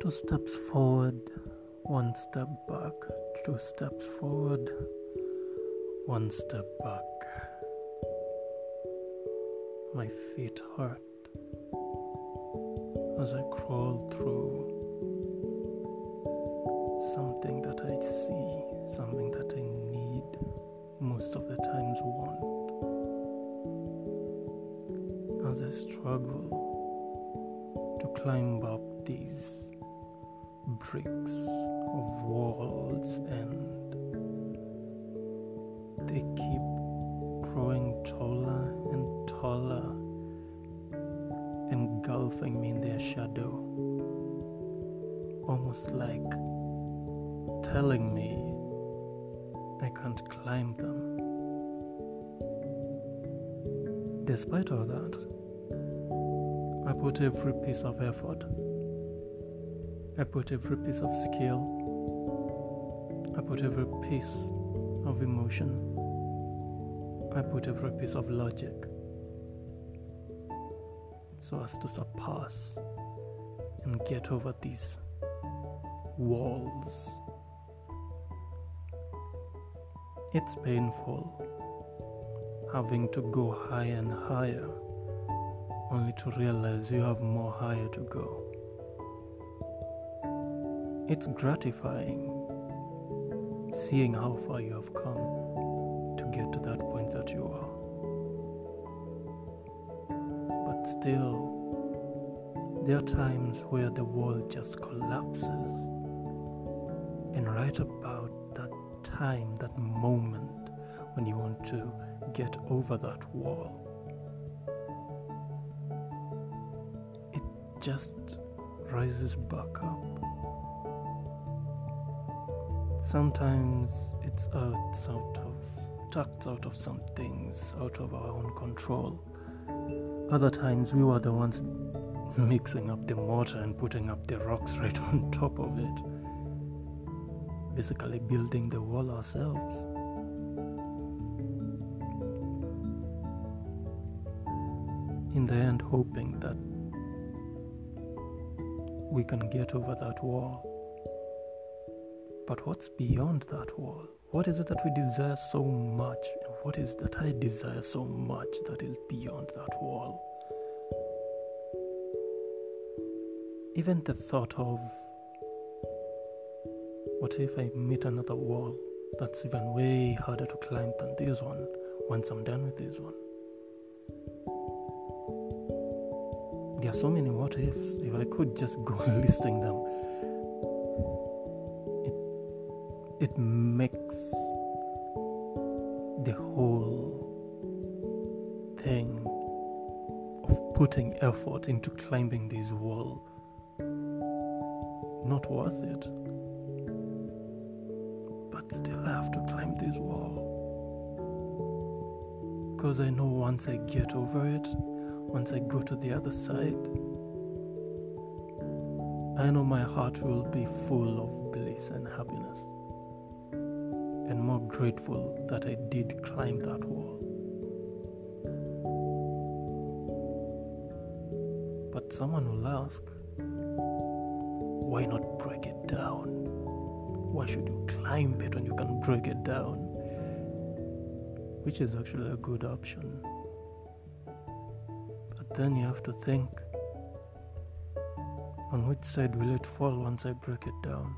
Two steps forward, one step back, two steps forward, one step back. My feet hurt as I crawl through something that I see, something that I need, most of the times want. As I struggle to climb up these bricks of walls and they keep growing taller and taller, engulfing me in their shadow, almost like telling me I can't climb them. Despite all that, I put every piece of effort I put every piece of skill, I put every piece of emotion, I put every piece of logic so as to surpass and get over these walls. It's painful having to go higher and higher only to realize you have more higher to go. It's gratifying seeing how far you have come to get to that point that you are. But still, there are times where the world just collapses. And right about that time, that moment when you want to get over that wall, it just rises back up Sometimes it's out, out of tucked out of some things, out of our own control. Other times we were the ones mixing up the mortar and putting up the rocks right on top of it. Basically building the wall ourselves. In the end, hoping that we can get over that wall. But what's beyond that wall? What is it that we desire so much? And what is that I desire so much that is beyond that wall? Even the thought of what if I meet another wall that's even way harder to climb than this one once I'm done with this one? There are so many what ifs. If I could just go listing them, it makes the whole thing of putting effort into climbing this wall not worth it. But still, I have to climb this wall. Because I know once I get over it, once I go to the other side, I know my heart will be full of bliss and happiness and more grateful that I did climb that wall. But someone will ask, why not break it down? Why should you climb it when you can break it down? Which is actually a good option. But then you have to think on which side will it fall once I break it down?